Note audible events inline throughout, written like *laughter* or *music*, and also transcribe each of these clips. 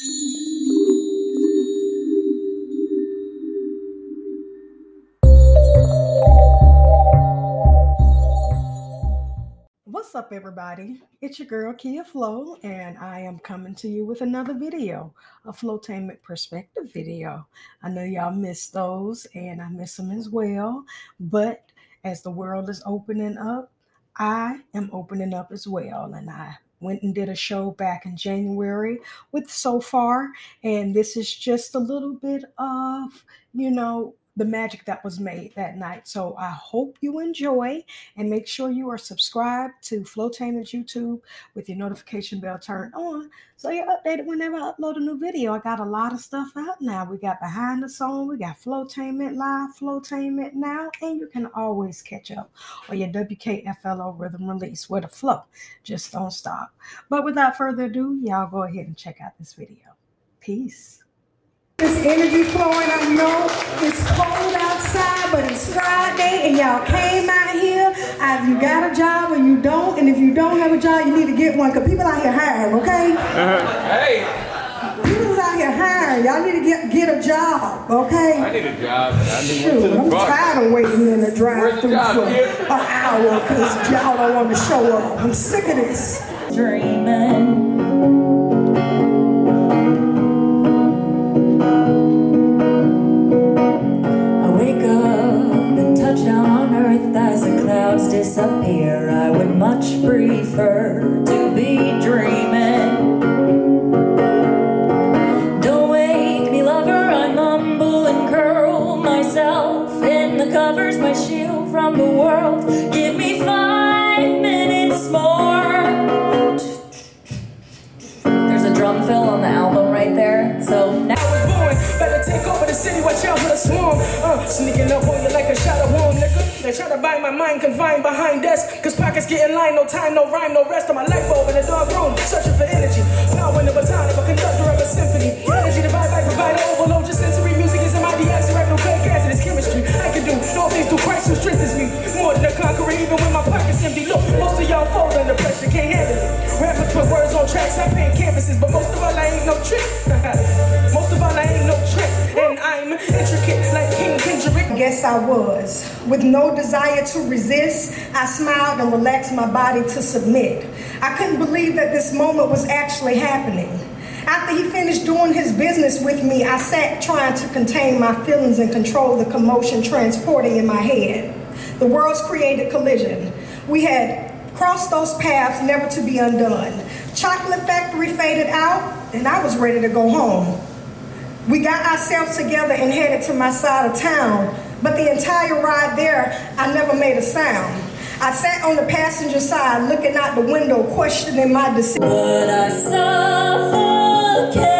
What's up, everybody? It's your girl Kia Flow, and I am coming to you with another video, a Flowtainment perspective video. I know y'all missed those, and I miss them as well. But as the world is opening up, I am opening up as well, and I went and did a show back in January with Sofar, and this is just a little bit of, you know, the magic that was made that night. So I hope you enjoy and make sure you are subscribed to Flowtainment's YouTube with your notification bell turned on so you're updated whenever I upload a new video. I got a lot of stuff out now. We got Behind the Song, we got Flowtainment Live, Flowtainment Now, and you can always catch up on your WKFLO rhythm release where the flow just don't stop. But without further ado, y'all go ahead and check out this video. Peace. This energy flowing. I know it's cold outside, but it's Friday and y'all came out here. Either you got a job or you don't, and if you don't have a job, you need to get one because people out here hiring, okay? Uh-huh. Hey, People's out here hiring. Y'all need to get get a job, okay? I need a job. I need one to Shoot, the I'm buck. tired of waiting in the Where's drive-through for an hour because y'all don't want to show up. I'm sick of this. dreaming. Sneaking up on you like a shot of warm. They try to my mind confined behind desk. Cause pockets get in line, no time, no rhyme, no rest. On my light bulb in a dark room, searching for energy. Power in the baton I ain't no trick. *laughs* most of all I ain't no trick, and I'm intricate like King Kendrick. Guess I was. With no desire to resist, I smiled and relaxed my body to submit. I couldn't believe that this moment was actually happening. After he finished doing his business with me, I sat trying to contain my feelings and control the commotion transporting in my head. The world's created collision. We had crossed those paths never to be undone. Chocolate factory faded out, and I was ready to go home. We got ourselves together and headed to my side of town, but the entire ride there, I never made a sound. I sat on the passenger side looking out the window, questioning my decision. But I suffocate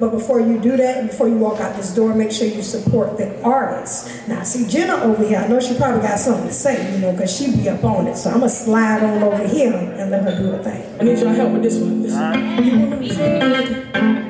But before you do that, before you walk out this door, make sure you support the artists. Now, see Jenna over here. I know she probably got something to say, you know, because she be up on it. So I'm gonna slide on over here and let her do her thing. I need y'all help with this one. This one.